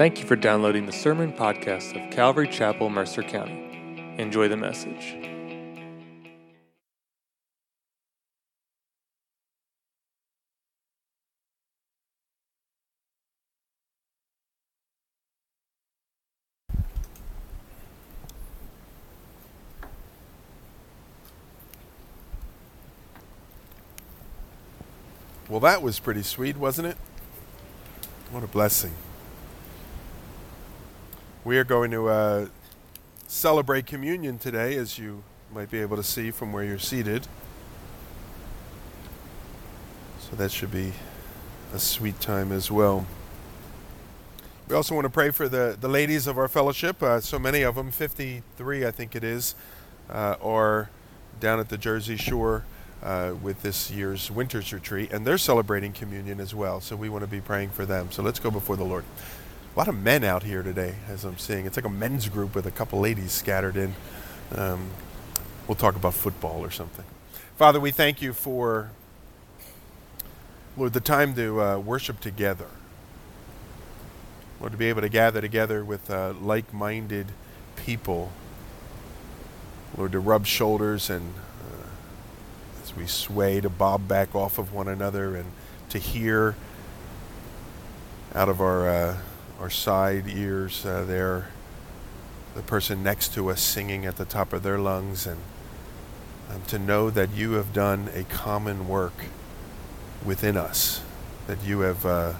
Thank you for downloading the sermon podcast of Calvary Chapel, Mercer County. Enjoy the message. Well, that was pretty sweet, wasn't it? What a blessing. We are going to uh, celebrate communion today, as you might be able to see from where you're seated. So that should be a sweet time as well. We also want to pray for the, the ladies of our fellowship. Uh, so many of them, 53 I think it is, uh, are down at the Jersey Shore uh, with this year's Winter's Retreat, and they're celebrating communion as well. So we want to be praying for them. So let's go before the Lord. Lot of men out here today, as I'm seeing. It's like a men's group with a couple ladies scattered in. Um, we'll talk about football or something. Father, we thank you for, Lord, the time to uh, worship together. Lord, to be able to gather together with uh, like minded people. Lord, to rub shoulders and as we sway to bob back off of one another and to hear out of our uh, our side ears uh, there the person next to us singing at the top of their lungs and um, to know that you have done a common work within us that you have uh,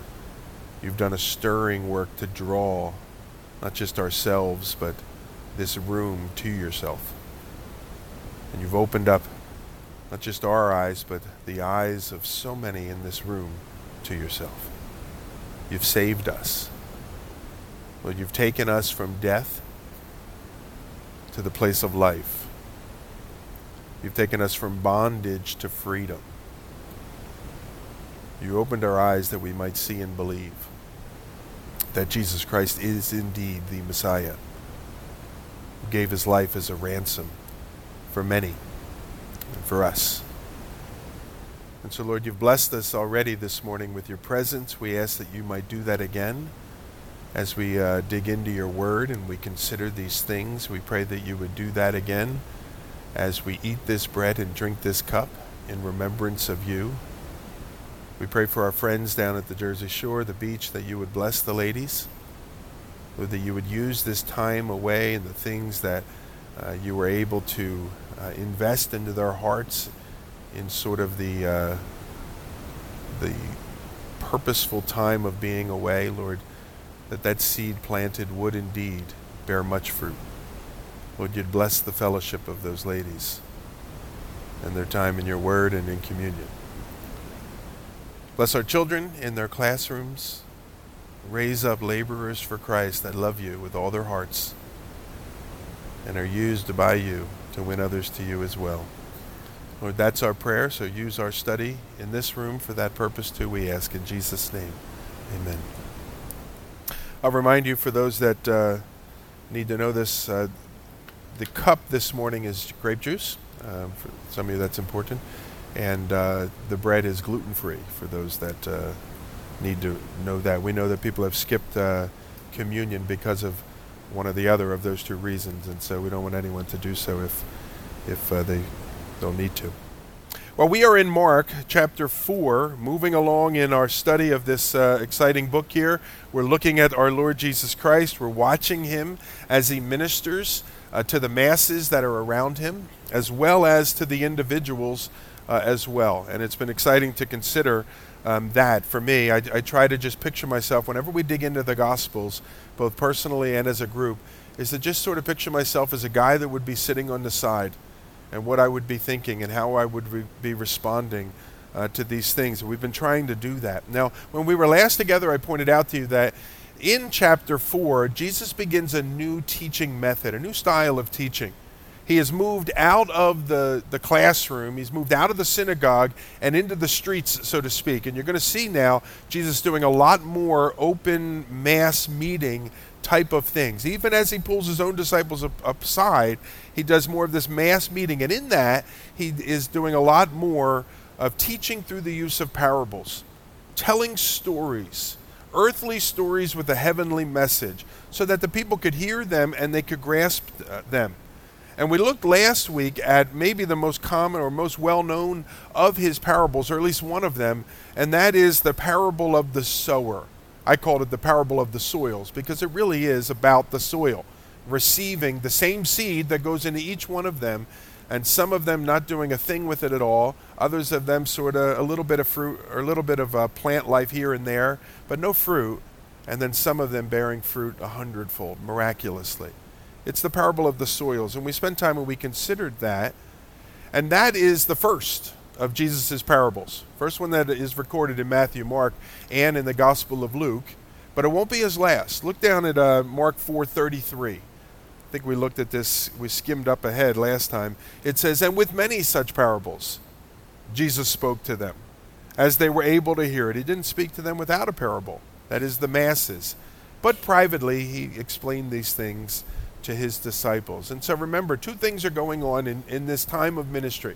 you've done a stirring work to draw not just ourselves but this room to yourself and you've opened up not just our eyes, but the eyes of so many in this room to yourself. You've saved us. Lord, you've taken us from death to the place of life. You've taken us from bondage to freedom. You opened our eyes that we might see and believe that Jesus Christ is indeed the Messiah who gave his life as a ransom for many and for us. And so, Lord, you've blessed us already this morning with your presence. We ask that you might do that again as we uh, dig into your word and we consider these things. We pray that you would do that again as we eat this bread and drink this cup in remembrance of you. We pray for our friends down at the Jersey Shore, the beach, that you would bless the ladies, Lord, that you would use this time away and the things that uh, you were able to uh, invest into their hearts in sort of the uh, the purposeful time of being away, Lord, that that seed planted would indeed bear much fruit. Lord, you'd bless the fellowship of those ladies and their time in your word and in communion. Bless our children in their classrooms. Raise up laborers for Christ that love you with all their hearts and are used by you to win others to you as well. Lord, that's our prayer, so use our study in this room for that purpose too, we ask in Jesus' name. Amen. I'll remind you for those that uh, need to know this uh, the cup this morning is grape juice. Um, for some of you, that's important. And uh, the bread is gluten free for those that uh, need to know that. We know that people have skipped uh, communion because of one or the other of those two reasons, and so we don't want anyone to do so if if uh, they don't need to. Well, we are in Mark chapter 4, moving along in our study of this uh, exciting book here. We're looking at our Lord Jesus Christ. We're watching him as he ministers uh, to the masses that are around him, as well as to the individuals uh, as well. And it's been exciting to consider um, that for me. I, I try to just picture myself whenever we dig into the Gospels, both personally and as a group, is to just sort of picture myself as a guy that would be sitting on the side and what I would be thinking and how I would re- be responding uh, to these things. We've been trying to do that. Now, when we were last together, I pointed out to you that in chapter 4, Jesus begins a new teaching method, a new style of teaching. He has moved out of the, the classroom, he's moved out of the synagogue and into the streets, so to speak. And you're going to see now Jesus doing a lot more open mass meeting type of things. Even as he pulls his own disciples up, aside, he does more of this mass meeting. And in that, he is doing a lot more of teaching through the use of parables, telling stories earthly stories with a heavenly message so that the people could hear them and they could grasp uh, them. And we looked last week at maybe the most common or most well known of his parables, or at least one of them, and that is the parable of the sower. I called it the parable of the soils because it really is about the soil, receiving the same seed that goes into each one of them, and some of them not doing a thing with it at all, others of them sort of a little bit of fruit or a little bit of uh, plant life here and there, but no fruit, and then some of them bearing fruit a hundredfold, miraculously. It's the parable of the soils. And we spent time and we considered that. And that is the first of Jesus' parables. First one that is recorded in Matthew, Mark, and in the Gospel of Luke. But it won't be his last. Look down at uh, Mark 4:33. I think we looked at this, we skimmed up ahead last time. It says, And with many such parables, Jesus spoke to them, as they were able to hear it. He didn't speak to them without a parable, that is, the masses. But privately, he explained these things to his disciples. And so remember, two things are going on in, in this time of ministry.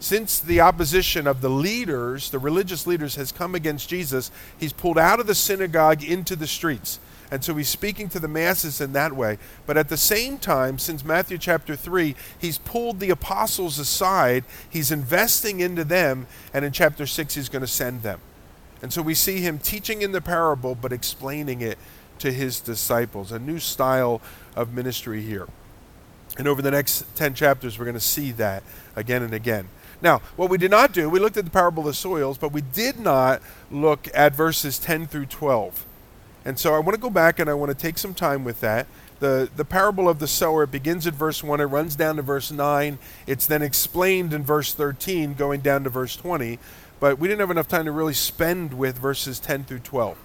Since the opposition of the leaders, the religious leaders, has come against Jesus, he's pulled out of the synagogue into the streets. And so he's speaking to the masses in that way. But at the same time, since Matthew chapter 3, he's pulled the apostles aside, he's investing into them, and in chapter 6, he's going to send them. And so we see him teaching in the parable, but explaining it to his disciples. A new style of ministry here. And over the next 10 chapters, we're going to see that again and again. Now, what we did not do, we looked at the parable of the soils, but we did not look at verses 10 through 12. And so I want to go back and I want to take some time with that. The, the parable of the sower begins at verse 1, it runs down to verse 9. It's then explained in verse 13, going down to verse 20. But we didn't have enough time to really spend with verses 10 through 12.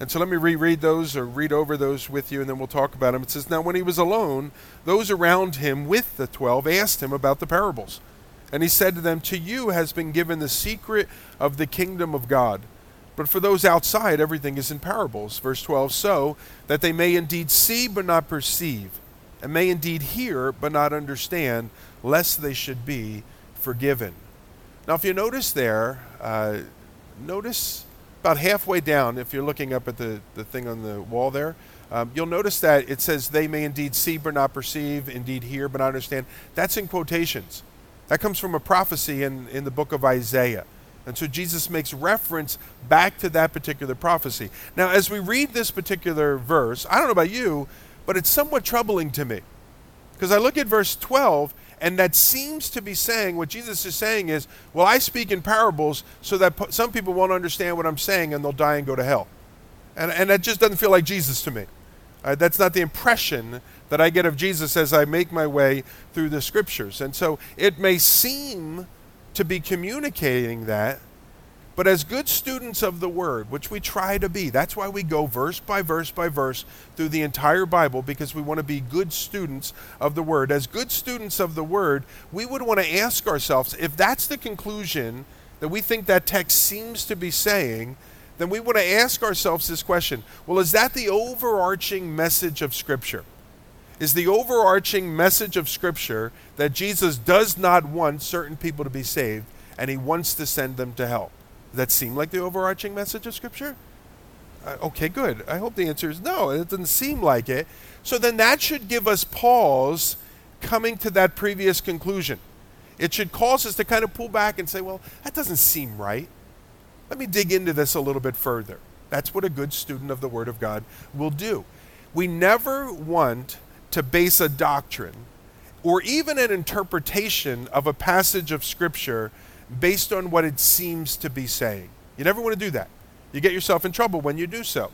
And so let me reread those or read over those with you, and then we'll talk about them. It says, Now when he was alone, those around him with the twelve asked him about the parables. And he said to them, To you has been given the secret of the kingdom of God. But for those outside, everything is in parables. Verse 12, so that they may indeed see but not perceive, and may indeed hear but not understand, lest they should be forgiven. Now, if you notice there, uh, notice about halfway down, if you're looking up at the, the thing on the wall there, um, you'll notice that it says, They may indeed see but not perceive, indeed hear but not understand. That's in quotations. That comes from a prophecy in, in the book of Isaiah. And so Jesus makes reference back to that particular prophecy. Now, as we read this particular verse, I don't know about you, but it's somewhat troubling to me. Because I look at verse 12 and that seems to be saying what Jesus is saying is, well, I speak in parables so that some people won't understand what I'm saying and they'll die and go to hell. And, and that just doesn't feel like Jesus to me. Uh, that's not the impression that I get of Jesus as I make my way through the scriptures. And so it may seem to be communicating that, but as good students of the Word, which we try to be, that's why we go verse by verse by verse through the entire Bible, because we want to be good students of the Word. As good students of the Word, we would want to ask ourselves if that's the conclusion that we think that text seems to be saying, then we want to ask ourselves this question well, is that the overarching message of Scripture? Is the overarching message of Scripture that Jesus does not want certain people to be saved and he wants to send them to hell? that seem like the overarching message of Scripture? Uh, okay, good. I hope the answer is no. It doesn't seem like it. So then that should give us pause coming to that previous conclusion. It should cause us to kind of pull back and say, well, that doesn't seem right. Let me dig into this a little bit further. That's what a good student of the Word of God will do. We never want to base a doctrine or even an interpretation of a passage of Scripture based on what it seems to be saying. You never want to do that. You get yourself in trouble when you do so.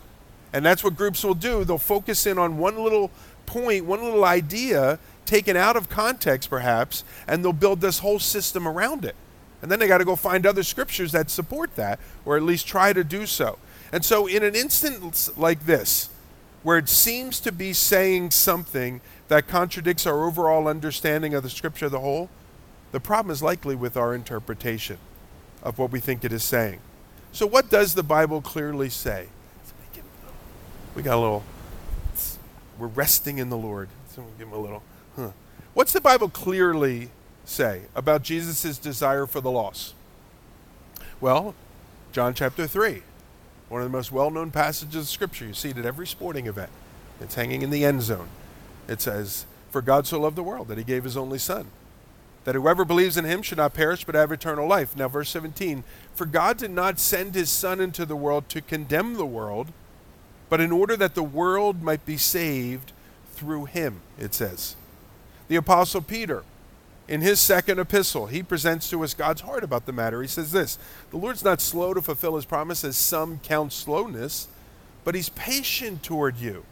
And that's what groups will do. They'll focus in on one little point, one little idea, taken out of context perhaps, and they'll build this whole system around it. And then they got to go find other scriptures that support that, or at least try to do so. And so, in an instance like this, where it seems to be saying something that contradicts our overall understanding of the scripture as a whole, the problem is likely with our interpretation of what we think it is saying. So, what does the Bible clearly say? We got a little, we're resting in the Lord. So give him a little, huh. What's the Bible clearly say about Jesus' desire for the lost? Well, John chapter 3. One of the most well known passages of Scripture. You see it at every sporting event. It's hanging in the end zone. It says, For God so loved the world that he gave his only Son, that whoever believes in him should not perish but have eternal life. Now, verse 17 For God did not send his Son into the world to condemn the world, but in order that the world might be saved through him, it says. The Apostle Peter, in his second epistle, he presents to us God's heart about the matter. He says this The Lord's not slow to fulfill his promise, as some count slowness, but he's patient toward you,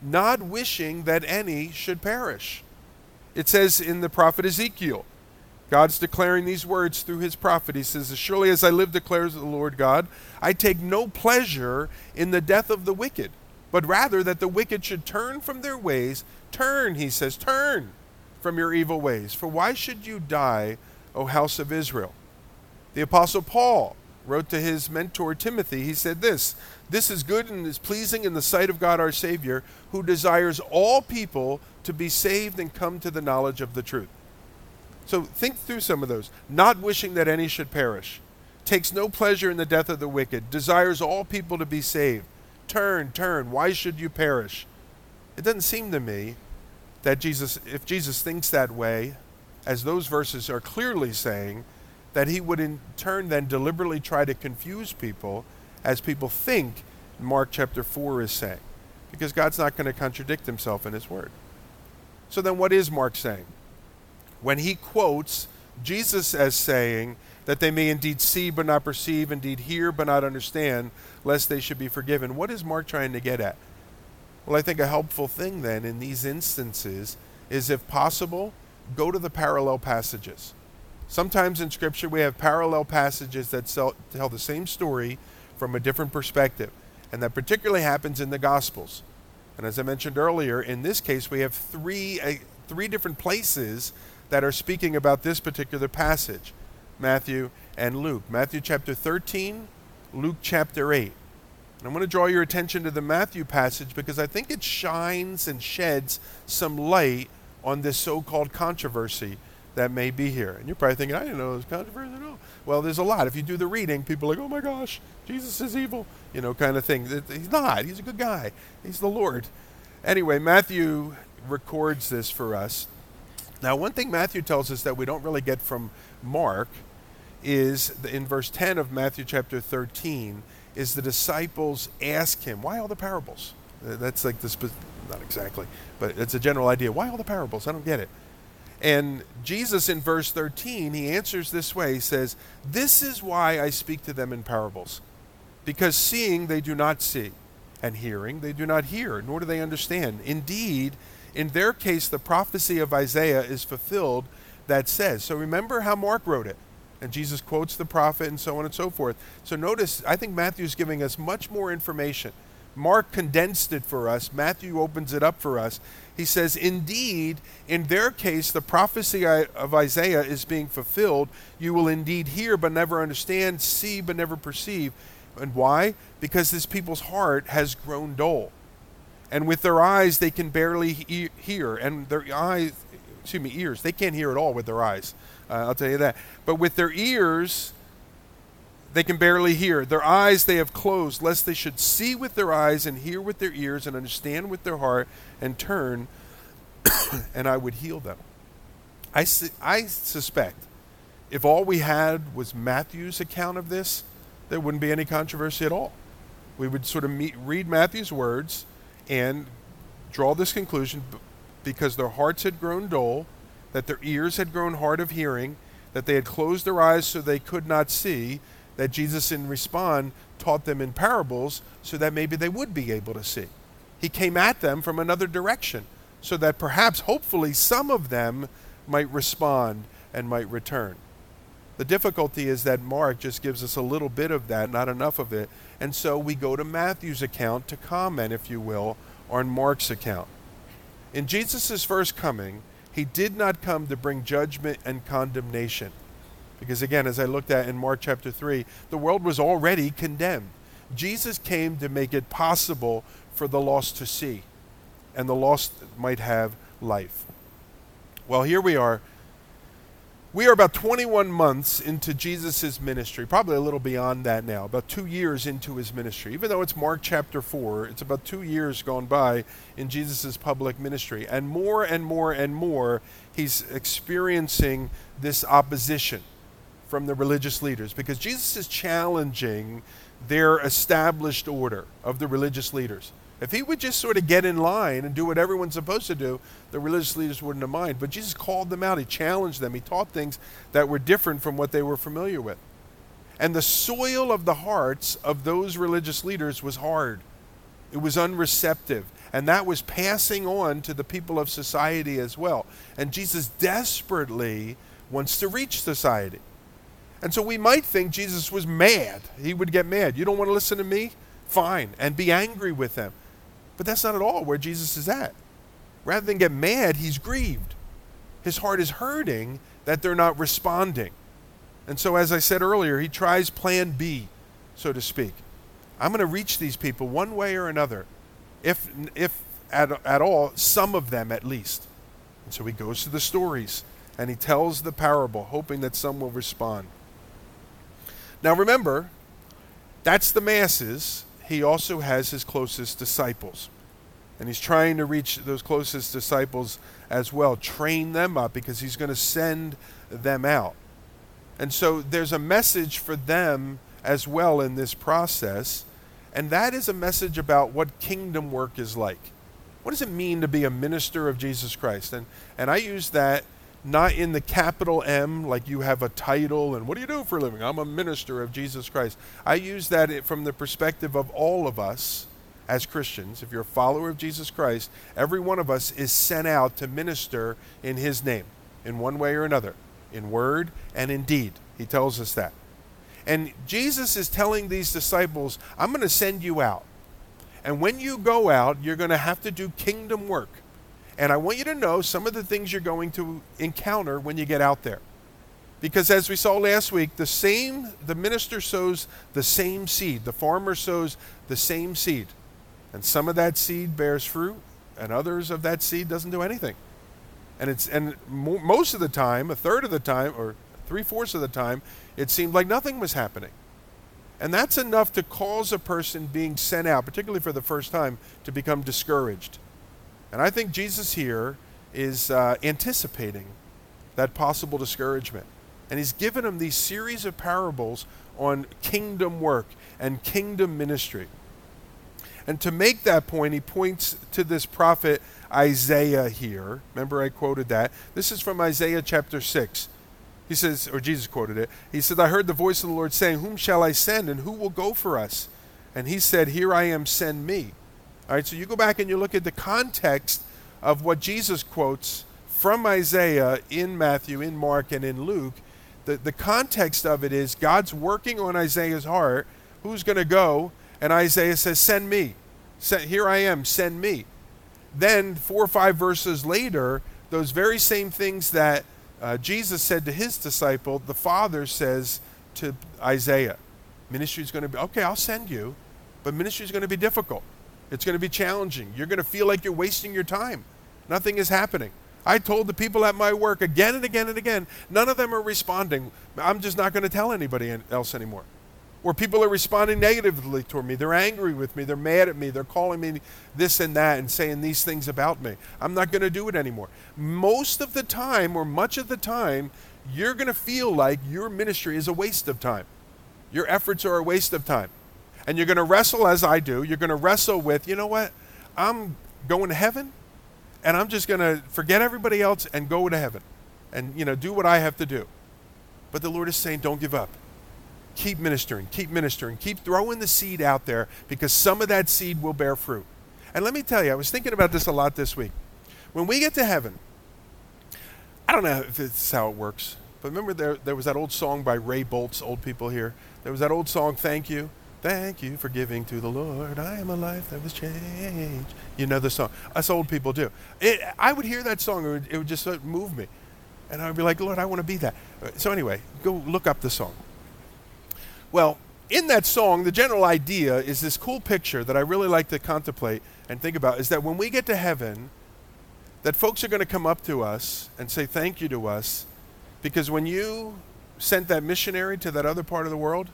not wishing that any should perish. It says in the prophet Ezekiel, God's declaring these words through his prophet. He says, As surely as I live, declares the Lord God, I take no pleasure in the death of the wicked, but rather that the wicked should turn from their ways. Turn, he says, turn from your evil ways. For why should you die, O house of Israel? The Apostle Paul wrote to his mentor Timothy, he said this This is good and is pleasing in the sight of God our Savior, who desires all people to be saved and come to the knowledge of the truth. So think through some of those. Not wishing that any should perish, takes no pleasure in the death of the wicked, desires all people to be saved. Turn, turn, why should you perish? It doesn't seem to me that Jesus, if Jesus thinks that way, as those verses are clearly saying, that he would in turn then deliberately try to confuse people as people think Mark chapter 4 is saying. Because God's not going to contradict himself in his word. So then, what is Mark saying? When he quotes Jesus as saying that they may indeed see but not perceive, indeed hear but not understand, lest they should be forgiven, what is Mark trying to get at? Well, I think a helpful thing then in these instances is, if possible, go to the parallel passages. Sometimes in Scripture we have parallel passages that tell the same story from a different perspective, and that particularly happens in the Gospels. And as I mentioned earlier, in this case we have three, uh, three different places that are speaking about this particular passage Matthew and Luke. Matthew chapter 13, Luke chapter 8. And I'm going to draw your attention to the Matthew passage because I think it shines and sheds some light on this so called controversy that may be here. And you're probably thinking, I didn't know there was controversy at all. Well, there's a lot. If you do the reading, people are like, oh my gosh, Jesus is evil, you know, kind of thing. He's not. He's a good guy. He's the Lord. Anyway, Matthew records this for us. Now, one thing Matthew tells us that we don't really get from Mark is in verse 10 of Matthew chapter 13 is the disciples ask him, Why all the parables? That's like the, spe- not exactly, but it's a general idea. Why all the parables? I don't get it. And Jesus in verse 13, he answers this way He says, This is why I speak to them in parables. Because seeing they do not see, and hearing they do not hear, nor do they understand. Indeed, in their case, the prophecy of Isaiah is fulfilled that says. So remember how Mark wrote it and Jesus quotes the prophet and so on and so forth. So notice, I think Matthew's giving us much more information. Mark condensed it for us, Matthew opens it up for us. He says, Indeed, in their case, the prophecy of Isaiah is being fulfilled. You will indeed hear but never understand, see but never perceive. And why? Because this people's heart has grown dull. And with their eyes, they can barely hear. And their eyes, excuse me, ears, they can't hear at all with their eyes. Uh, I'll tell you that. But with their ears, they can barely hear. Their eyes they have closed, lest they should see with their eyes and hear with their ears and understand with their heart and turn, and I would heal them. I, su- I suspect if all we had was Matthew's account of this, there wouldn't be any controversy at all. We would sort of meet, read Matthew's words and draw this conclusion because their hearts had grown dull that their ears had grown hard of hearing, that they had closed their eyes so they could not see, that Jesus, in response, taught them in parables so that maybe they would be able to see. He came at them from another direction so that perhaps, hopefully, some of them might respond and might return. The difficulty is that Mark just gives us a little bit of that, not enough of it. And so we go to Matthew's account to comment, if you will, on Mark's account. In Jesus' first coming, he did not come to bring judgment and condemnation. Because again, as I looked at in Mark chapter 3, the world was already condemned. Jesus came to make it possible for the lost to see, and the lost might have life. Well, here we are. We are about 21 months into Jesus' ministry, probably a little beyond that now, about two years into his ministry. Even though it's Mark chapter 4, it's about two years gone by in Jesus' public ministry. And more and more and more, he's experiencing this opposition from the religious leaders because Jesus is challenging their established order of the religious leaders. If he would just sort of get in line and do what everyone's supposed to do, the religious leaders wouldn't have mind. But Jesus called them out. He challenged them. He taught things that were different from what they were familiar with. And the soil of the hearts of those religious leaders was hard. It was unreceptive. And that was passing on to the people of society as well. And Jesus desperately wants to reach society. And so we might think Jesus was mad. He would get mad. You don't want to listen to me? Fine. And be angry with them. But that's not at all where Jesus is at. Rather than get mad, he's grieved. His heart is hurting that they're not responding. And so, as I said earlier, he tries plan B, so to speak. I'm going to reach these people one way or another, if, if at, at all, some of them at least. And so he goes to the stories and he tells the parable, hoping that some will respond. Now remember, that's the masses, he also has his closest disciples. And he's trying to reach those closest disciples as well, train them up because he's going to send them out. And so there's a message for them as well in this process, and that is a message about what kingdom work is like. What does it mean to be a minister of Jesus Christ? And, and I use that not in the capital M, like you have a title and what do you do for a living? I'm a minister of Jesus Christ. I use that from the perspective of all of us as Christians. If you're a follower of Jesus Christ, every one of us is sent out to minister in His name in one way or another, in word and in deed. He tells us that. And Jesus is telling these disciples, I'm going to send you out. And when you go out, you're going to have to do kingdom work. And I want you to know some of the things you're going to encounter when you get out there. Because as we saw last week, the same the minister sows the same seed. The farmer sows the same seed. And some of that seed bears fruit, and others of that seed doesn't do anything. And it's and mo- most of the time, a third of the time, or three fourths of the time, it seemed like nothing was happening. And that's enough to cause a person being sent out, particularly for the first time, to become discouraged. And I think Jesus here is uh, anticipating that possible discouragement. And he's given them these series of parables on kingdom work and kingdom ministry. And to make that point, he points to this prophet Isaiah here. Remember, I quoted that. This is from Isaiah chapter 6. He says, or Jesus quoted it. He said, I heard the voice of the Lord saying, Whom shall I send, and who will go for us? And he said, Here I am, send me. All right, so you go back and you look at the context of what Jesus quotes from Isaiah in Matthew, in Mark, and in Luke. The, the context of it is God's working on Isaiah's heart. Who's going to go? And Isaiah says, Send me. Send, here I am, send me. Then, four or five verses later, those very same things that uh, Jesus said to his disciple, the Father says to Isaiah, Ministry is going to be, okay, I'll send you, but ministry is going to be difficult. It's going to be challenging. You're going to feel like you're wasting your time. Nothing is happening. I told the people at my work again and again and again, none of them are responding. I'm just not going to tell anybody else anymore. Or people are responding negatively toward me. They're angry with me. They're mad at me. They're calling me this and that and saying these things about me. I'm not going to do it anymore. Most of the time, or much of the time, you're going to feel like your ministry is a waste of time. Your efforts are a waste of time. And you're going to wrestle as I do. You're going to wrestle with, you know what? I'm going to heaven and I'm just going to forget everybody else and go to heaven and, you know, do what I have to do. But the Lord is saying, don't give up. Keep ministering, keep ministering, keep throwing the seed out there because some of that seed will bear fruit. And let me tell you, I was thinking about this a lot this week. When we get to heaven, I don't know if it's how it works, but remember there, there was that old song by Ray Boltz, old people here. There was that old song, Thank You. Thank you for giving to the Lord. I am a life that was changed. You know the song. Us old people do. It, I would hear that song, it would, it would just move me. And I would be like, Lord, I want to be that. Uh, so, anyway, go look up the song. Well, in that song, the general idea is this cool picture that I really like to contemplate and think about is that when we get to heaven, that folks are going to come up to us and say thank you to us Because when you sent that missionary to that other part of the world,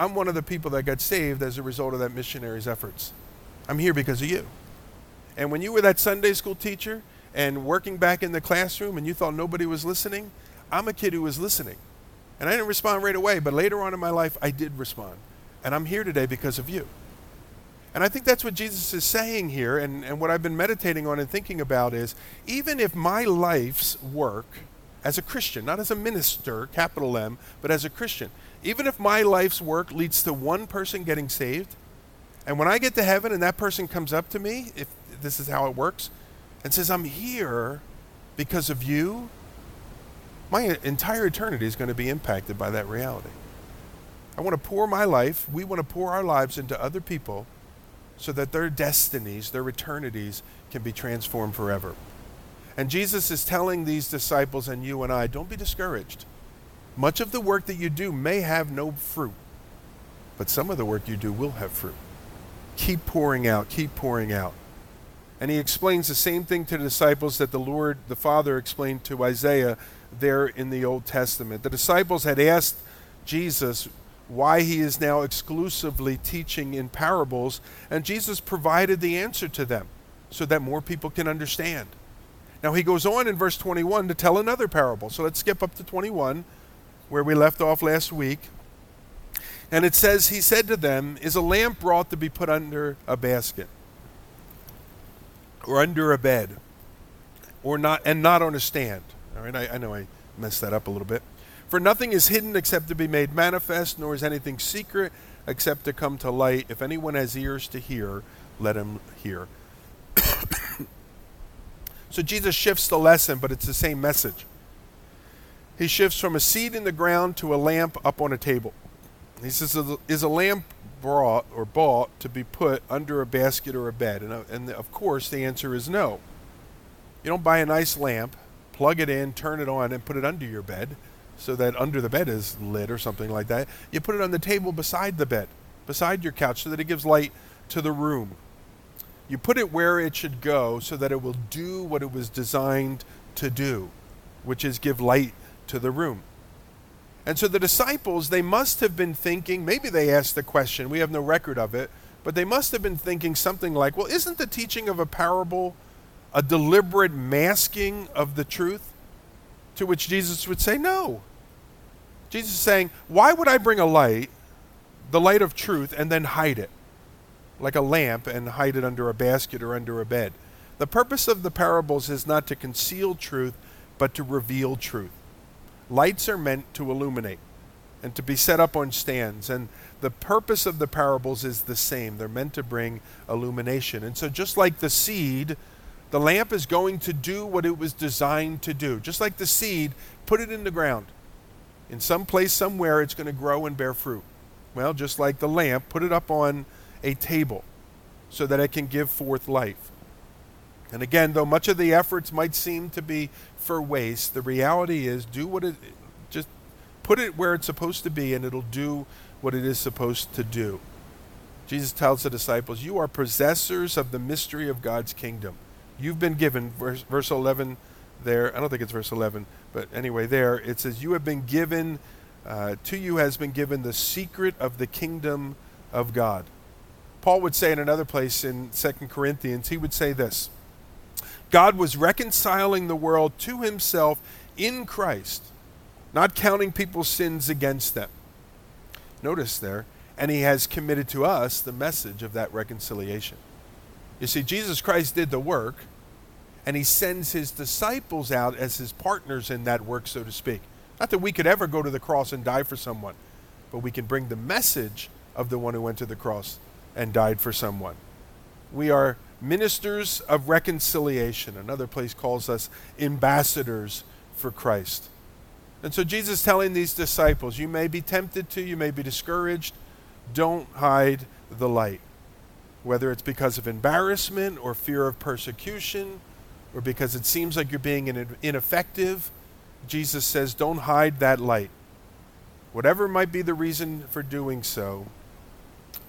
I'm one of the people that got saved as a result of that missionary's efforts. I'm here because of you. And when you were that Sunday school teacher and working back in the classroom and you thought nobody was listening, I'm a kid who was listening. And I didn't respond right away, but later on in my life, I did respond. And I'm here today because of you. And I think that's what Jesus is saying here, and, and what I've been meditating on and thinking about is even if my life's work as a Christian, not as a minister, capital M, but as a Christian, even if my life's work leads to one person getting saved, and when I get to heaven and that person comes up to me, if this is how it works, and says, I'm here because of you, my entire eternity is going to be impacted by that reality. I want to pour my life, we want to pour our lives into other people so that their destinies, their eternities, can be transformed forever. And Jesus is telling these disciples and you and I don't be discouraged. Much of the work that you do may have no fruit, but some of the work you do will have fruit. Keep pouring out, keep pouring out. And he explains the same thing to the disciples that the Lord, the Father, explained to Isaiah there in the Old Testament. The disciples had asked Jesus why he is now exclusively teaching in parables, and Jesus provided the answer to them so that more people can understand. Now he goes on in verse 21 to tell another parable. So let's skip up to 21, where we left off last week. And it says, He said to them, Is a lamp brought to be put under a basket? Or under a bed? Or not and not on a stand? All right, I, I know I messed that up a little bit. For nothing is hidden except to be made manifest, nor is anything secret except to come to light. If anyone has ears to hear, let him hear. So Jesus shifts the lesson, but it's the same message. He shifts from a seed in the ground to a lamp up on a table. He says, Is a lamp brought or bought to be put under a basket or a bed? And, uh, and of course, the answer is no. You don't buy a nice lamp, plug it in, turn it on, and put it under your bed so that under the bed is lit or something like that. You put it on the table beside the bed, beside your couch, so that it gives light to the room. You put it where it should go so that it will do what it was designed to do, which is give light to the room. And so the disciples, they must have been thinking, maybe they asked the question, we have no record of it, but they must have been thinking something like, well, isn't the teaching of a parable a deliberate masking of the truth? To which Jesus would say, no. Jesus is saying, Why would I bring a light, the light of truth, and then hide it? Like a lamp and hide it under a basket or under a bed. The purpose of the parables is not to conceal truth, but to reveal truth. Lights are meant to illuminate and to be set up on stands. And the purpose of the parables is the same. They're meant to bring illumination. And so, just like the seed, the lamp is going to do what it was designed to do. Just like the seed, put it in the ground in some place somewhere it's going to grow and bear fruit. Well, just like the lamp, put it up on a table so that it can give forth life. And again, though much of the efforts might seem to be for waste, the reality is do what it just put it where it's supposed to be and it'll do what it is supposed to do. Jesus tells the disciples, You are possessors of the mystery of God's kingdom. You've been given, verse, verse 11 there, I don't think it's verse 11, but anyway, there it says, You have been given, uh, to you has been given the secret of the kingdom of God. Paul would say in another place in 2 Corinthians, he would say this God was reconciling the world to himself in Christ, not counting people's sins against them. Notice there, and he has committed to us the message of that reconciliation. You see, Jesus Christ did the work and he sends his disciples out as his partners in that work, so to speak. Not that we could ever go to the cross and die for someone, but we can bring the message of the one who went to the cross and died for someone. We are ministers of reconciliation. Another place calls us ambassadors for Christ. And so Jesus telling these disciples, you may be tempted to, you may be discouraged, don't hide the light. Whether it's because of embarrassment or fear of persecution or because it seems like you're being ineffective, Jesus says, don't hide that light. Whatever might be the reason for doing so,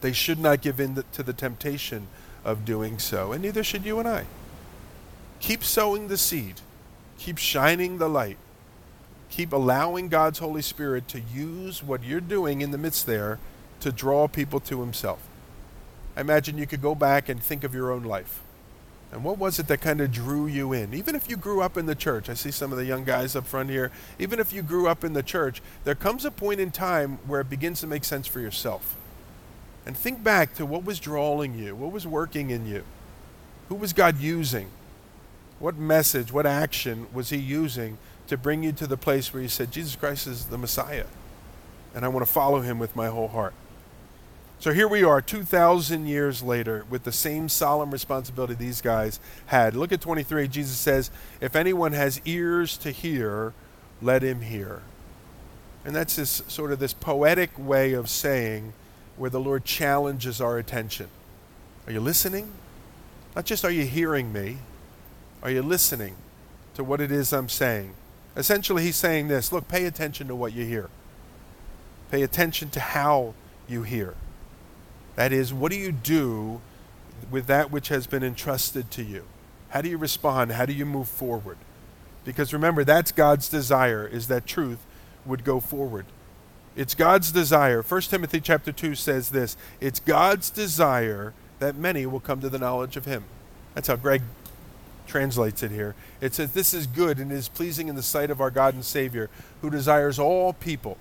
they should not give in to the temptation of doing so, and neither should you and I. Keep sowing the seed, keep shining the light, Keep allowing God's Holy Spirit to use what you're doing in the midst there to draw people to Himself. I imagine you could go back and think of your own life. And what was it that kind of drew you in? Even if you grew up in the church, I see some of the young guys up front here. Even if you grew up in the church, there comes a point in time where it begins to make sense for yourself. And think back to what was drawing you, what was working in you, who was God using, what message, what action was He using to bring you to the place where you said, Jesus Christ is the Messiah, and I want to follow Him with my whole heart. So here we are, 2,000 years later, with the same solemn responsibility these guys had. Look at 23. Jesus says, If anyone has ears to hear, let him hear. And that's this sort of this poetic way of saying where the Lord challenges our attention. Are you listening? Not just are you hearing me, are you listening to what it is I'm saying? Essentially, he's saying this look, pay attention to what you hear, pay attention to how you hear. That is, what do you do with that which has been entrusted to you? How do you respond? How do you move forward? Because remember, that's God's desire is that truth would go forward. It's God's desire. 1 Timothy chapter 2 says this, it's God's desire that many will come to the knowledge of him. That's how Greg translates it here. It says this is good and is pleasing in the sight of our God and Savior, who desires all people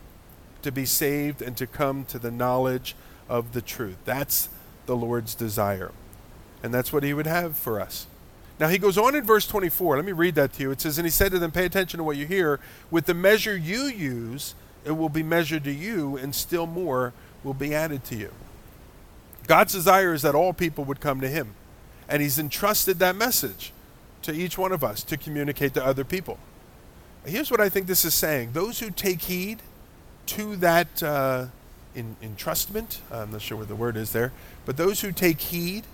to be saved and to come to the knowledge of the truth. That's the Lord's desire. And that's what he would have for us. Now he goes on in verse 24. Let me read that to you. It says, And he said to them, Pay attention to what you hear. With the measure you use, it will be measured to you, and still more will be added to you. God's desire is that all people would come to him. And he's entrusted that message to each one of us to communicate to other people. Here's what I think this is saying those who take heed to that. Uh, in, entrustment. I'm not sure what the word is there. But those who take heed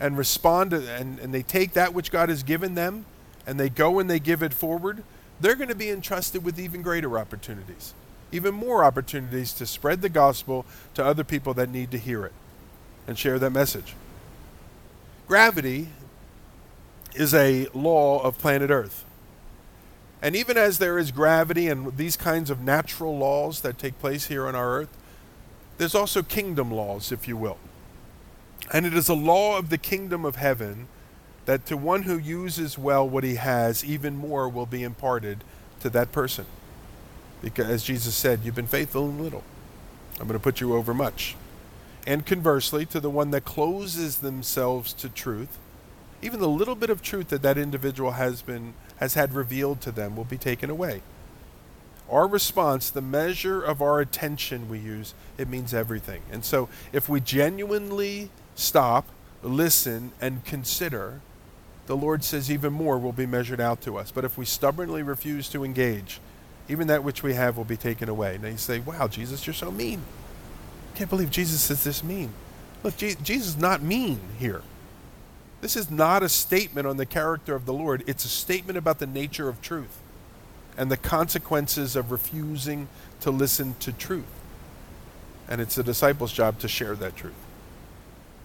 and respond to, and, and they take that which God has given them and they go and they give it forward, they're going to be entrusted with even greater opportunities, even more opportunities to spread the gospel to other people that need to hear it and share that message. Gravity is a law of planet Earth. And even as there is gravity and these kinds of natural laws that take place here on our earth, there's also kingdom laws, if you will. And it is a law of the kingdom of heaven that to one who uses well what he has, even more will be imparted to that person. As Jesus said, you've been faithful in little. I'm going to put you over much. And conversely, to the one that closes themselves to truth, even the little bit of truth that that individual has been has had revealed to them will be taken away. Our response, the measure of our attention we use, it means everything. And so if we genuinely stop, listen, and consider, the Lord says even more will be measured out to us. But if we stubbornly refuse to engage, even that which we have will be taken away. Now you say, wow, Jesus, you're so mean. I can't believe Jesus is this mean. Look, Je- Jesus is not mean here. This is not a statement on the character of the Lord, it's a statement about the nature of truth and the consequences of refusing to listen to truth. And it's the disciples' job to share that truth.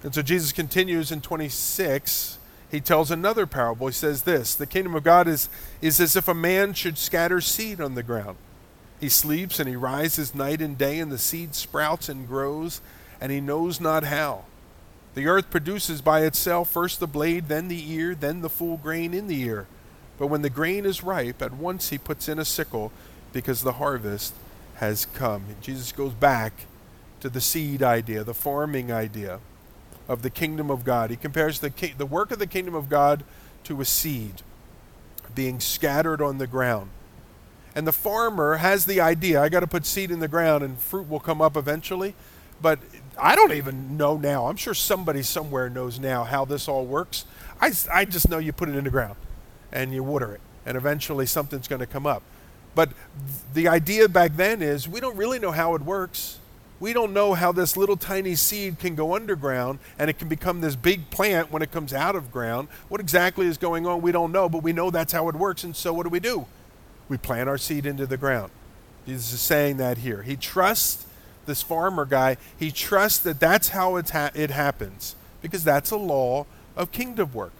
And so Jesus continues in 26. He tells another parable. He says this The kingdom of God is, is as if a man should scatter seed on the ground. He sleeps and he rises night and day, and the seed sprouts and grows, and he knows not how. The earth produces by itself first the blade, then the ear, then the full grain in the ear. But when the grain is ripe, at once he puts in a sickle because the harvest has come. Jesus goes back to the seed idea, the farming idea of the kingdom of God. He compares the, the work of the kingdom of God to a seed being scattered on the ground. And the farmer has the idea I got to put seed in the ground and fruit will come up eventually. But I don't even know now. I'm sure somebody somewhere knows now how this all works. I, I just know you put it in the ground and you water it, and eventually something's going to come up. But the idea back then is we don't really know how it works. We don't know how this little tiny seed can go underground and it can become this big plant when it comes out of ground. What exactly is going on, we don't know, but we know that's how it works. And so what do we do? We plant our seed into the ground. Jesus is saying that here. He trusts this farmer guy, he trusts that that's how ha- it happens because that's a law of kingdom work.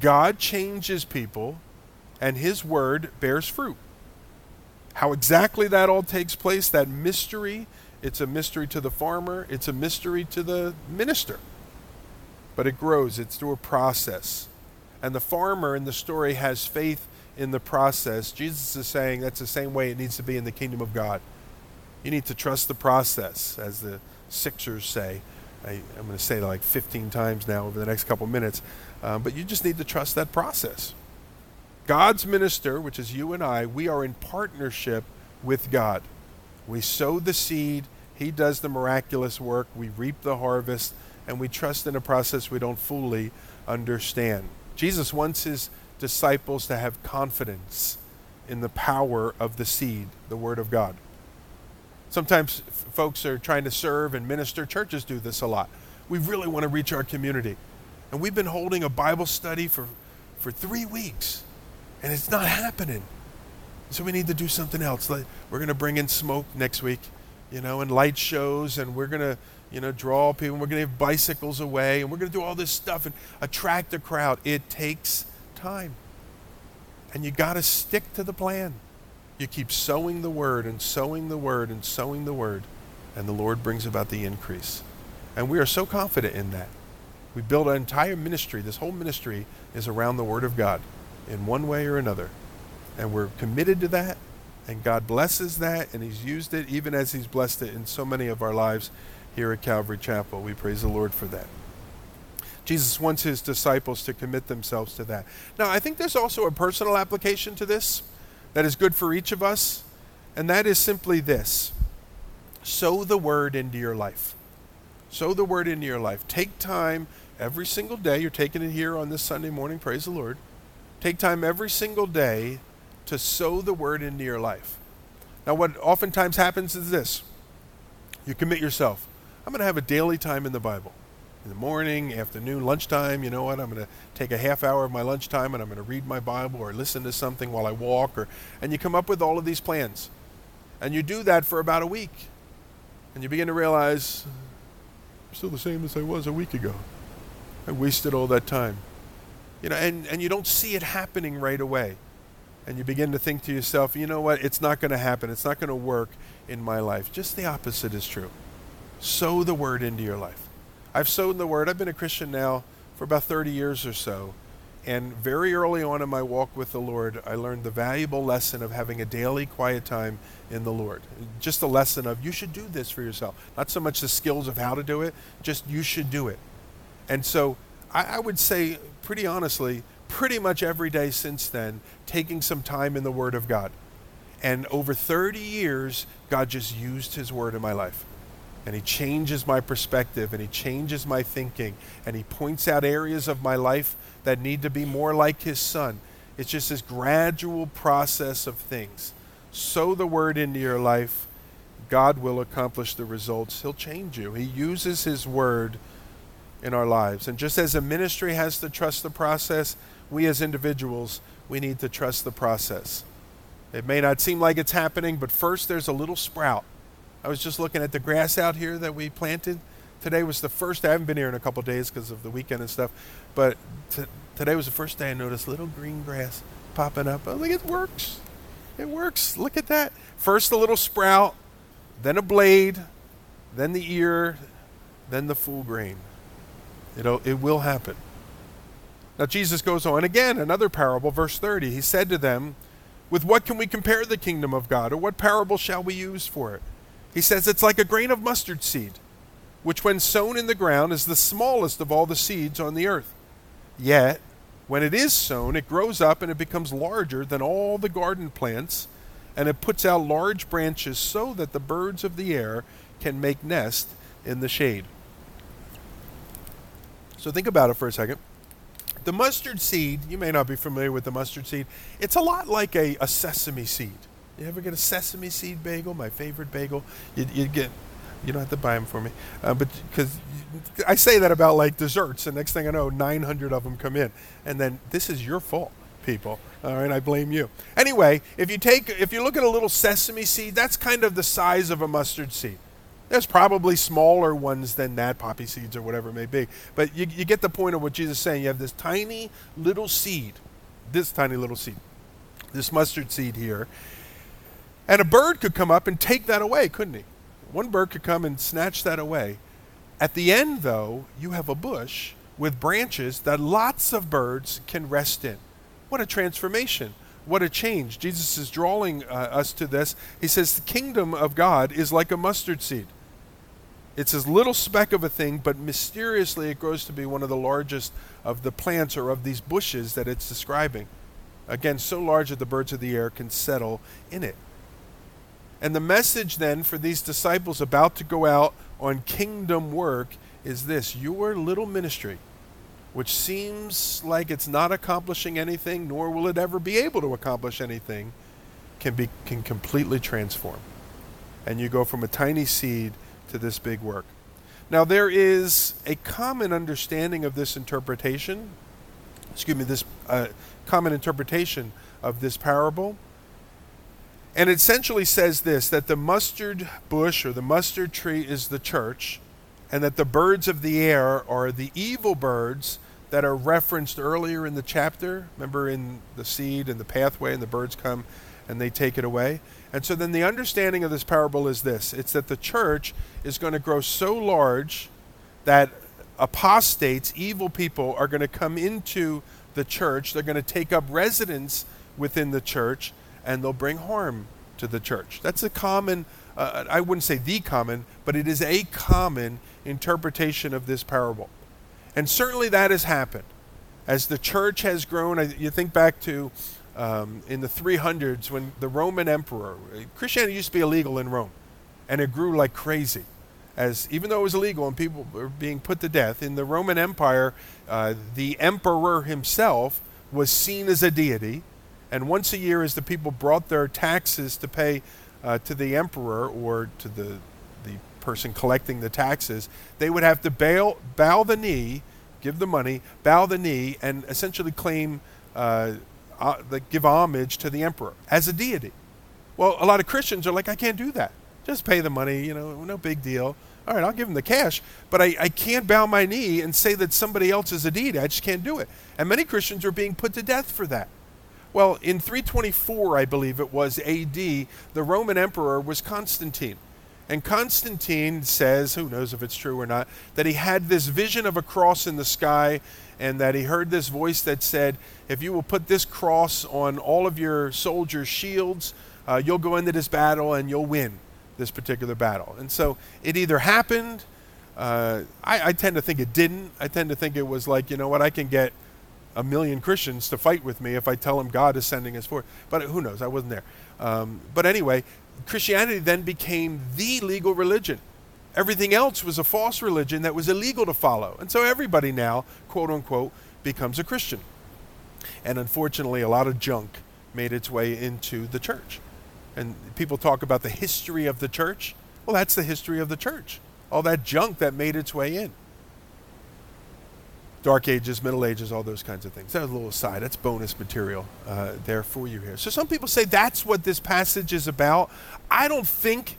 God changes people, and His word bears fruit. How exactly that all takes place, that mystery, it's a mystery to the farmer, it's a mystery to the minister. But it grows, it's through a process. And the farmer in the story has faith in the process. Jesus is saying that's the same way it needs to be in the kingdom of God. You need to trust the process, as the Sixers say. I, am going to say it like 15 times now over the next couple minutes. Um, but you just need to trust that process. God's minister, which is you and I, we are in partnership with God. We sow the seed, He does the miraculous work, we reap the harvest, and we trust in a process we don't fully understand. Jesus wants His disciples to have confidence in the power of the seed, the Word of God. Sometimes f- folks are trying to serve and minister. Churches do this a lot. We really want to reach our community. And we've been holding a Bible study for, for three weeks and it's not happening. So we need to do something else. We're going to bring in smoke next week, you know, and light shows, and we're going to, you know, draw people. We're going to have bicycles away, and we're going to do all this stuff and attract the crowd. It takes time, and you got to stick to the plan. You keep sowing the word and sowing the word and sowing the word, and the Lord brings about the increase. And we are so confident in that. We build an entire ministry. This whole ministry is around the Word of God in one way or another. And we're committed to that, and God blesses that, and He's used it even as He's blessed it in so many of our lives here at Calvary Chapel. We praise the Lord for that. Jesus wants His disciples to commit themselves to that. Now, I think there's also a personal application to this that is good for each of us, and that is simply this sow the word into your life. Sow the word into your life. Take time every single day. You're taking it here on this Sunday morning. Praise the Lord Take time every single day to sow the word into your life. Now, what oftentimes happens is this you commit yourself. I'm going to have a daily time in the Bible. In the morning, afternoon, lunchtime, you know what? I'm going to take a half hour of my lunchtime and I'm going to read my Bible or listen to something while I walk or and you come up with all of these plans. And you do that for about a week. And you begin to realize I'm still the same as I was a week ago. I wasted all that time. You know, and, and you don't see it happening right away. And you begin to think to yourself, you know what, it's not going to happen. It's not going to work in my life. Just the opposite is true. Sow the word into your life. I've sown the word. I've been a Christian now for about 30 years or so. And very early on in my walk with the Lord, I learned the valuable lesson of having a daily quiet time in the Lord. Just the lesson of you should do this for yourself. Not so much the skills of how to do it, just you should do it. And so I, I would say pretty honestly, pretty much every day since then, taking some time in the Word of God. And over 30 years, God just used His Word in my life. And He changes my perspective and He changes my thinking and He points out areas of my life that need to be more like His Son. It's just this gradual process of things. Sow the Word into your life. God will accomplish the results. He'll change you. He uses His Word in our lives. And just as a ministry has to trust the process, we as individuals, we need to trust the process. It may not seem like it's happening, but first there's a little sprout. I was just looking at the grass out here that we planted. Today was the first, I haven't been here in a couple days because of the weekend and stuff, but t- today was the first day I noticed little green grass popping up. Oh, was like, it works. It works. Look at that. First a little sprout, then a blade, then the ear, then the full grain. It'll, it will happen. Now, Jesus goes on again, another parable, verse 30. He said to them, With what can we compare the kingdom of God, or what parable shall we use for it? He says, It's like a grain of mustard seed, which when sown in the ground is the smallest of all the seeds on the earth. Yet, when it is sown, it grows up and it becomes larger than all the garden plants, and it puts out large branches so that the birds of the air can make nest in the shade. So think about it for a second. The mustard seed, you may not be familiar with the mustard seed, it's a lot like a, a sesame seed. You ever get a sesame seed bagel? My favorite bagel. You, you get, you don't have to buy them for me, uh, but because I say that about like desserts, and next thing I know, 900 of them come in, and then this is your fault, people. All right, I blame you. Anyway, if you take, if you look at a little sesame seed, that's kind of the size of a mustard seed. There's probably smaller ones than that, poppy seeds or whatever it may be. But you, you get the point of what Jesus is saying. You have this tiny little seed, this tiny little seed, this mustard seed here. And a bird could come up and take that away, couldn't he? One bird could come and snatch that away. At the end, though, you have a bush with branches that lots of birds can rest in. What a transformation. What a change. Jesus is drawing uh, us to this. He says, The kingdom of God is like a mustard seed. It's this little speck of a thing, but mysteriously it grows to be one of the largest of the plants or of these bushes that it's describing. Again, so large that the birds of the air can settle in it. And the message then for these disciples about to go out on kingdom work is this your little ministry, which seems like it's not accomplishing anything, nor will it ever be able to accomplish anything, can be can completely transform. And you go from a tiny seed to this big work. Now there is a common understanding of this interpretation. Excuse me, this uh, common interpretation of this parable. And it essentially says this that the mustard bush or the mustard tree is the church, and that the birds of the air are the evil birds that are referenced earlier in the chapter. Remember in the seed and the pathway, and the birds come and they take it away. And so then the understanding of this parable is this it's that the church is going to grow so large that apostates, evil people, are going to come into the church. They're going to take up residence within the church and they'll bring harm to the church. That's a common, uh, I wouldn't say the common, but it is a common interpretation of this parable. And certainly that has happened. As the church has grown, you think back to um, in the 300s when the Roman emperor, Christianity used to be illegal in Rome, and it grew like crazy. As even though it was illegal and people were being put to death in the Roman Empire, uh, the emperor himself was seen as a deity, and once a year, as the people brought their taxes to pay uh, to the emperor or to the the person collecting the taxes, they would have to bail, bow the knee, give the money, bow the knee, and essentially claim, uh, uh, give homage to the emperor as a deity. Well, a lot of Christians are like, I can't do that. Just pay the money, you know, no big deal. All right, I'll give them the cash, but I, I can't bow my knee and say that somebody else is a deity. I just can't do it. And many Christians are being put to death for that. Well, in 324, I believe it was AD, the Roman emperor was Constantine. And Constantine says, who knows if it's true or not, that he had this vision of a cross in the sky and that he heard this voice that said, If you will put this cross on all of your soldiers' shields, uh, you'll go into this battle and you'll win this particular battle. And so it either happened, uh, I, I tend to think it didn't. I tend to think it was like, you know what, I can get a million Christians to fight with me if I tell them God is sending us forth. But who knows? I wasn't there. Um, but anyway, Christianity then became the legal religion. Everything else was a false religion that was illegal to follow. And so everybody now, quote unquote, becomes a Christian. And unfortunately, a lot of junk made its way into the church. And people talk about the history of the church. Well, that's the history of the church. All that junk that made its way in. Dark Ages, Middle Ages, all those kinds of things. That's a little aside. That's bonus material uh, there for you here. So some people say that's what this passage is about. I don't think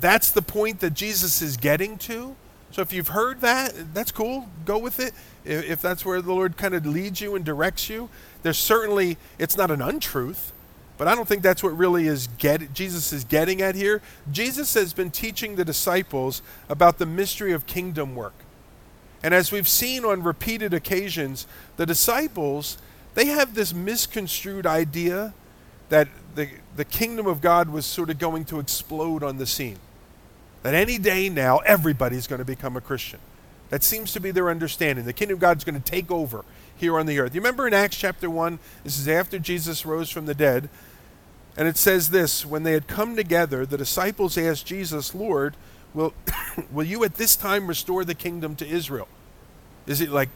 that's the point that Jesus is getting to. So if you've heard that, that's cool. Go with it. If, that's where the Lord kind of leads you and directs you, there's certainly it's not an untruth, but I don't think that's what really is get Jesus is getting at here. Jesus has been teaching the disciples about the mystery of kingdom work. And as we've seen on repeated occasions, the disciples, they have this misconstrued idea that the, the kingdom of God was sort of going to explode on the scene. That any day now, everybody's going to become a Christian. That seems to be their understanding. The kingdom of God is going to take over here on the earth. You remember in Acts chapter 1, this is after Jesus rose from the dead, and it says this When they had come together, the disciples asked Jesus, Lord, will, will you at this time restore the kingdom to Israel? Is it like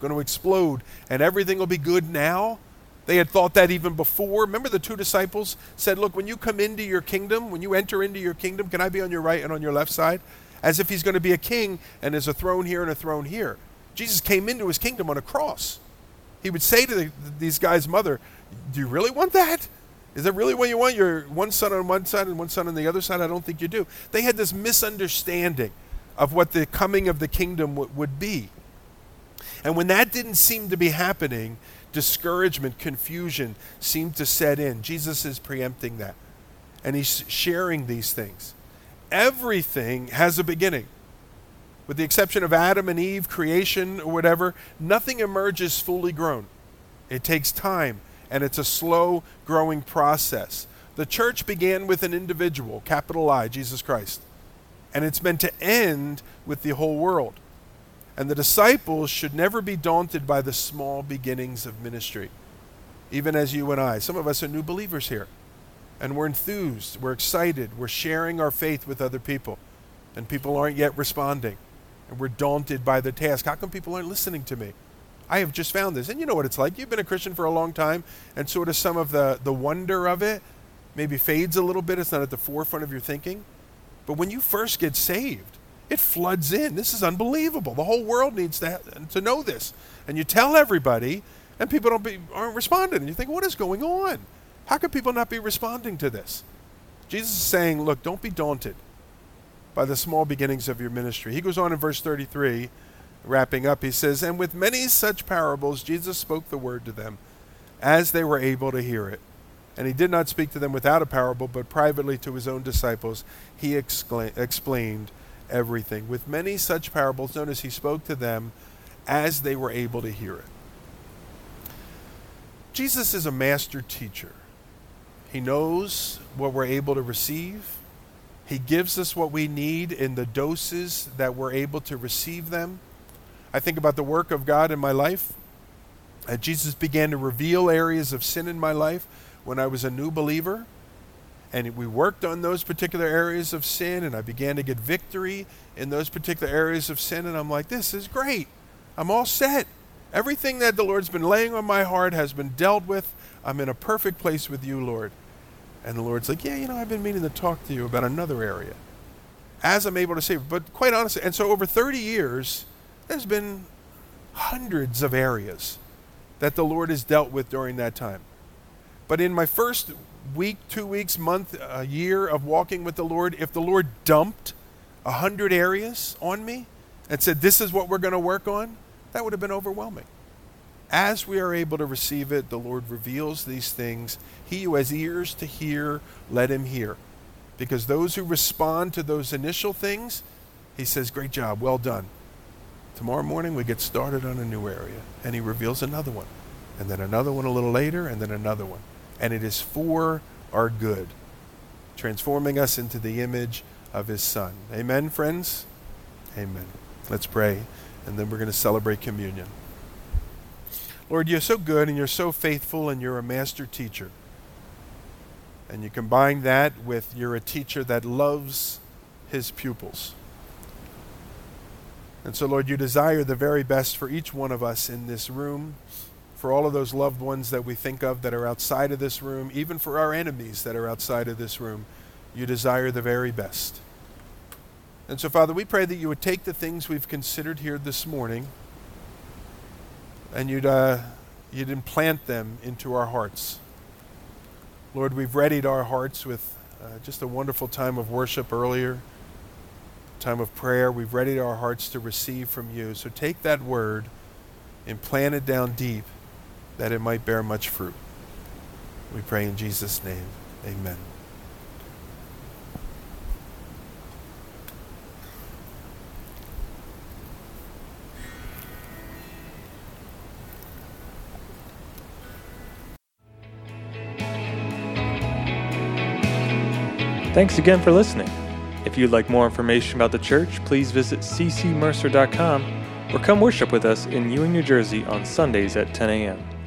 going to explode and everything will be good now? They had thought that even before. Remember, the two disciples said, Look, when you come into your kingdom, when you enter into your kingdom, can I be on your right and on your left side? As if he's going to be a king and there's a throne here and a throne here. Jesus came into his kingdom on a cross. He would say to the, these guys' mother, Do you really want that? Is that really what you want? Your one son on one side and one son on the other side? I don't think you do. They had this misunderstanding of what the coming of the kingdom w- would be. And when that didn't seem to be happening, discouragement, confusion seemed to set in. Jesus is preempting that. and he's sharing these things. Everything has a beginning. With the exception of Adam and Eve, creation, or whatever, nothing emerges fully grown. It takes time, and it's a slow growing process. The church began with an individual, capital I, Jesus Christ, and it's meant to end with the whole world. And the disciples should never be daunted by the small beginnings of ministry, even as you and I. Some of us are new believers here, and we're enthused, we're excited, we're sharing our faith with other people, and people aren't yet responding, and we're daunted by the task. How come people aren't listening to me? I have just found this. And you know what it's like. You've been a Christian for a long time, and sort of some of the, the wonder of it maybe fades a little bit. It's not at the forefront of your thinking. But when you first get saved, it floods in. This is unbelievable. The whole world needs to, to know this. And you tell everybody, and people don't be, aren't responding. And you think, what is going on? How could people not be responding to this? Jesus is saying, look, don't be daunted by the small beginnings of your ministry. He goes on in verse 33 wrapping up, he says, And with many such parables, Jesus spoke the word to them as they were able to hear it. And he did not speak to them without a parable, but privately to his own disciples, he excla- explained everything. With many such parables, notice he spoke to them as they were able to hear it. Jesus is a master teacher. He knows what we're able to receive. He gives us what we need in the doses that we're able to receive them. I think about the work of God in my life. Uh, Jesus began to reveal areas of sin in my life when I was a new believer. And we worked on those particular areas of sin, and I began to get victory in those particular areas of sin. And I'm like, this is great. I'm all set. Everything that the Lord's been laying on my heart has been dealt with. I'm in a perfect place with you, Lord. And the Lord's like, yeah, you know, I've been meaning to talk to you about another area. As I'm able to say, but quite honestly, and so over 30 years, there's been hundreds of areas that the Lord has dealt with during that time. But in my first week, two weeks, month, a year of walking with the Lord, if the Lord dumped a hundred areas on me and said, This is what we're going to work on, that would have been overwhelming. As we are able to receive it, the Lord reveals these things. He who has ears to hear, let him hear. Because those who respond to those initial things, he says, Great job, well done. Tomorrow morning, we get started on a new area, and he reveals another one, and then another one a little later, and then another one. And it is for our good, transforming us into the image of his Son. Amen, friends? Amen. Let's pray, and then we're going to celebrate communion. Lord, you're so good and you're so faithful, and you're a master teacher. And you combine that with you're a teacher that loves his pupils. And so, Lord, you desire the very best for each one of us in this room, for all of those loved ones that we think of that are outside of this room, even for our enemies that are outside of this room. You desire the very best. And so, Father, we pray that you would take the things we've considered here this morning and you'd, uh, you'd implant them into our hearts. Lord, we've readied our hearts with uh, just a wonderful time of worship earlier time of prayer. We've readied our hearts to receive from you. So take that word and plant it down deep that it might bear much fruit. We pray in Jesus' name. Amen. Thanks again for listening. If you'd like more information about the church, please visit ccmercer.com or come worship with us in Ewing, New Jersey on Sundays at 10 a.m.